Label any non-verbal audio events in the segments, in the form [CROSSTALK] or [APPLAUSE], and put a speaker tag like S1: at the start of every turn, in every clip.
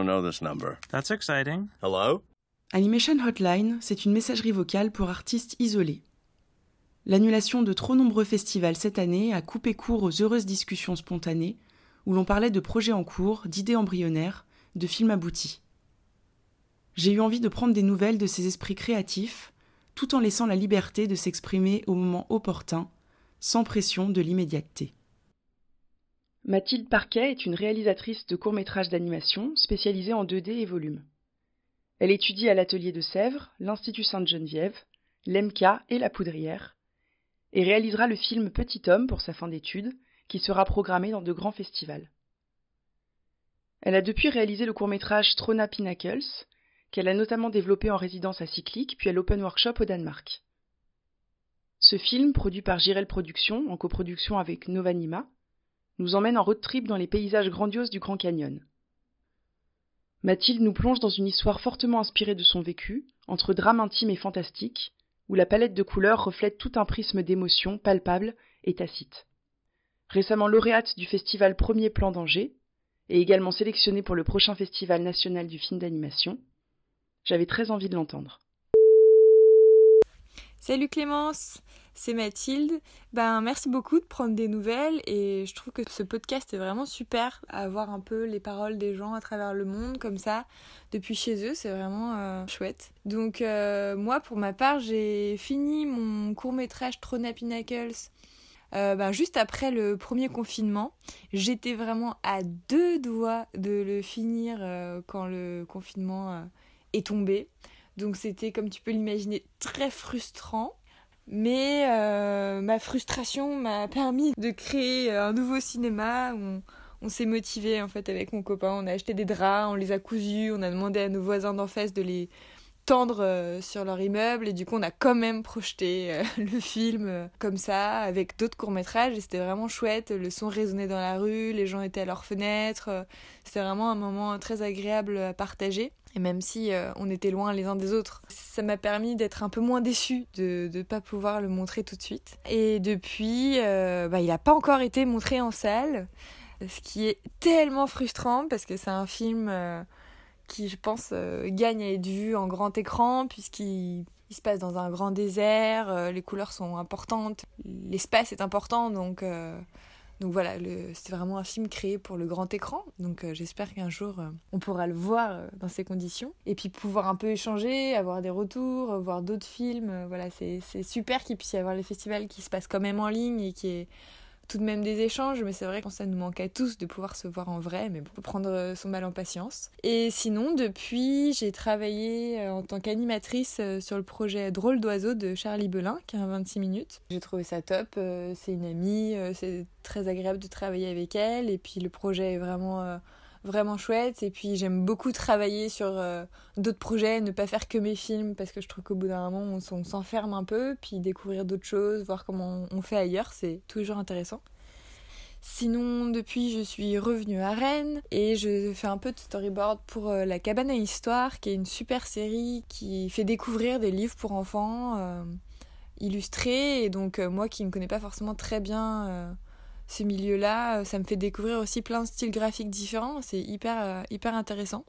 S1: don't know this number.
S2: That's exciting.
S1: Hello?
S3: Animation Hotline, c'est une messagerie vocale pour artistes isolés. L'annulation de trop nombreux festivals cette année a coupé court aux heureuses discussions spontanées où l'on parlait de projets en cours, d'idées embryonnaires, de films aboutis. J'ai eu envie de prendre des nouvelles de ces esprits créatifs, tout en laissant la liberté de s'exprimer au moment opportun, sans pression de l'immédiateté. Mathilde Parquet est une réalisatrice de courts-métrages d'animation spécialisée en 2D et volume. Elle étudie à l'Atelier de Sèvres, l'Institut Sainte-Geneviève, l'EMCA et la Poudrière, et réalisera le film Petit homme pour sa fin d'études, qui sera programmé dans de grands festivals. Elle a depuis réalisé le court-métrage Trona Pinnacles, qu'elle a notamment développé en résidence à Cyclique puis à l'Open Workshop au Danemark. Ce film, produit par Girel Productions en coproduction avec Novanima, nous emmène en road trip dans les paysages grandioses du Grand Canyon. Mathilde nous plonge dans une histoire fortement inspirée de son vécu, entre drame intime et fantastique, où la palette de couleurs reflète tout un prisme d'émotions palpables et tacites. Récemment lauréate du festival Premier Plan d'Angers, et également sélectionnée pour le prochain festival national du film d'animation, j'avais très envie de l'entendre.
S4: Salut Clémence, c'est Mathilde. Ben merci beaucoup de prendre des nouvelles et je trouve que ce podcast est vraiment super à avoir un peu les paroles des gens à travers le monde comme ça depuis chez eux, c'est vraiment euh, chouette. Donc euh, moi pour ma part, j'ai fini mon court-métrage Trona Pinnacles euh, ben, juste après le premier confinement. J'étais vraiment à deux doigts de le finir quand le confinement est tombé. Donc c'était, comme tu peux l'imaginer, très frustrant. Mais euh, ma frustration m'a permis de créer un nouveau cinéma où on, s'est motivé en fait avec mon copain. On a acheté des draps, on les a cousus, on a demandé à nos voisins d'en face de les euh, sur leur immeuble et du coup on a quand même projeté euh, [LAUGHS] le film comme ça avec d'autres courts métrages et c'était vraiment chouette le son résonnait dans la rue les gens étaient à leurs fenêtres c'était vraiment un moment très agréable à partager et même si euh, on était loin les uns des autres, ça m'a permis d'être un peu moins déçue de ne pas pouvoir le montrer tout de suite. Et depuis, euh, bah, il n'a pas encore été montré en salle, ce qui est tellement frustrant parce que c'est un film euh, qui, je pense, gagne à être vu en grand écran puisqu'il il se passe dans un grand désert, les couleurs sont importantes, l'espace est important, donc donc voilà, c'est vraiment un film créé pour le grand écran. Donc euh, j'espère qu'un jour euh, on pourra le voir euh, dans ces conditions. Et puis pouvoir un peu échanger, avoir des retours, voir d'autres films. voilà, c'est super qu'il puisse y avoir les festivals qui se passent quand même en ligne et qui est tout de même des échanges, mais c'est vrai que ça nous manque à tous de pouvoir se voir en vrai, mais on peut prendre euh, son mal en patience. Et sinon, depuis, j'ai travaillé euh, en tant qu'animatrice euh, sur le projet Drôle d'oiseau de Charlie Belin, qui a 26 minutes. J'ai trouvé ça top, c'est une amie, c'est très agréable de travailler avec elle, et puis le projet est vraiment vraiment chouette. Et puis j'aime beaucoup travailler sur euh, d'autres projets, ne pas faire que mes films, parce que je trouve qu'au bout d'un moment, on, s'enferme un peu, puis découvrir d'autres choses, voir comment on fait ailleurs, c'est toujours intéressant. Sinon, depuis, je suis revenue à Rennes et je fais un peu de storyboard pour euh, La Cabane à Histoire, qui est une super série qui fait découvrir des livres pour enfants euh, illustrés. Et donc, moi qui ne connais pas forcément très bien ce milieu-là. Euh, ça me fait découvrir aussi plein de styles graphiques différents. C'est hyper, euh, hyper intéressant.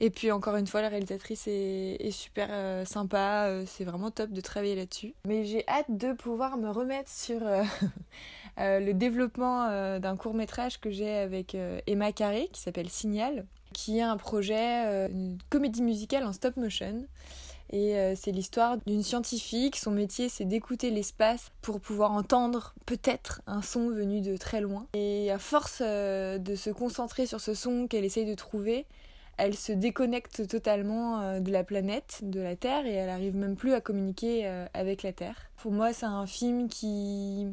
S4: Et puis encore une fois, la réalisatrice est, super euh, sympa. c'est vraiment top de travailler là-dessus. Mais j'ai hâte de pouvoir me remettre sur [LAUGHS] le développement d'un court métrage que j'ai avec Emma Carré qui s'appelle Signal, qui est un projet, une comédie musicale en stop motion. Et euh, c'est l'histoire d'une scientifique. Son métier, c'est d'écouter l'espace pour pouvoir entendre peut-être un son venu de très loin. Et à force euh, de se concentrer sur ce son qu'elle essaye de trouver, elle se déconnecte totalement euh, de la planète, de la Terre, et elle arrive même plus à communiquer avec la Terre. Pour moi, c'est un film qui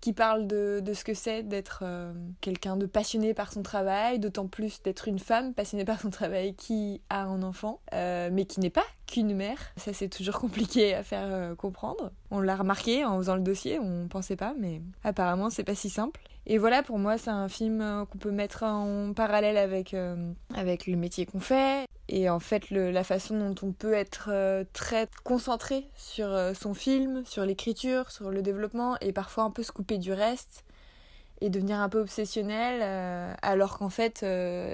S4: qui parle de, de ce que c'est d'être euh, quelqu'un de passionné par son travail, d'autant plus d'être une femme passionnée par son travail qui a un enfant, euh, mais qui n'est pas qu'une mère. Ça, c'est toujours compliqué à faire euh, comprendre. On l'a remarqué en faisant le dossier, on pensait pas, mais apparemment, c'est pas si simple. Et voilà, pour moi, c'est un film qu'on peut mettre en parallèle avec, avec le métier qu'on fait. Et en fait, la façon dont on peut être euh, très concentré sur euh, son film, sur l'écriture, sur le développement, et parfois un peu se couper du reste. et devenir un peu obsessionnel, euh, alors qu'en fait,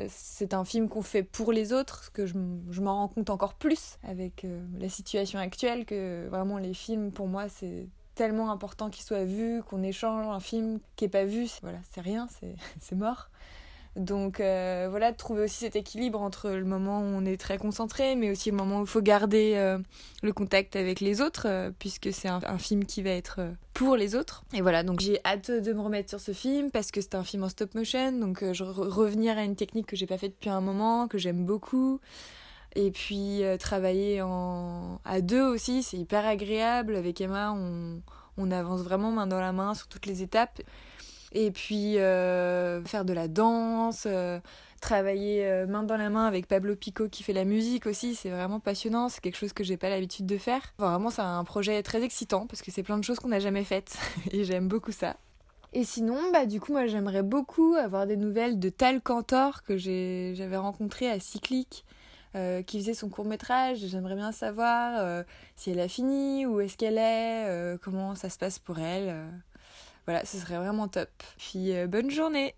S4: c'est un film qu'on fait pour les autres, que je, je m'en rends compte encore plus avec la situation actuelle, que vraiment les films, pour moi, c'est tellement important qu'ils soient vus, qu'on échange un film qui n'est pas vu, voilà, c'est rien, c'est [LAUGHS] mort. Donc euh, voilà, trouver aussi cet équilibre entre le moment où on est très concentré, mais aussi le moment où il faut garder euh, le contact avec les autres, euh, puisque c'est un, film qui va être pour les autres. Et voilà, donc j'ai hâte de me remettre sur ce film, parce que c'est un film en stop motion, donc je revenir à une technique que j'ai pas faite depuis un moment, que j'aime beaucoup. Et puis travailler en... à deux aussi, c'est hyper agréable. Avec Emma, on, on avance vraiment main dans la main sur toutes les étapes et puis euh, faire de la danse, euh, travailler euh, main dans la main avec Pablo Pico qui fait la musique aussi, c'est vraiment passionnant, c'est quelque chose que j'ai pas l'habitude de faire. vraiment c'est un projet très excitant parce que c'est plein de choses qu'on n'a jamais faites [LAUGHS] et j'aime beaucoup ça. Et sinon, bah du coup moi j'aimerais beaucoup avoir des nouvelles de Tal Cantor que j'avais rencontré à Cyclic. qui faisait son court métrage. J'aimerais bien savoir si elle a fini, où est-ce qu'elle est, comment ça se passe pour elle. Voilà, ce serait vraiment top. Puis euh, bonne journée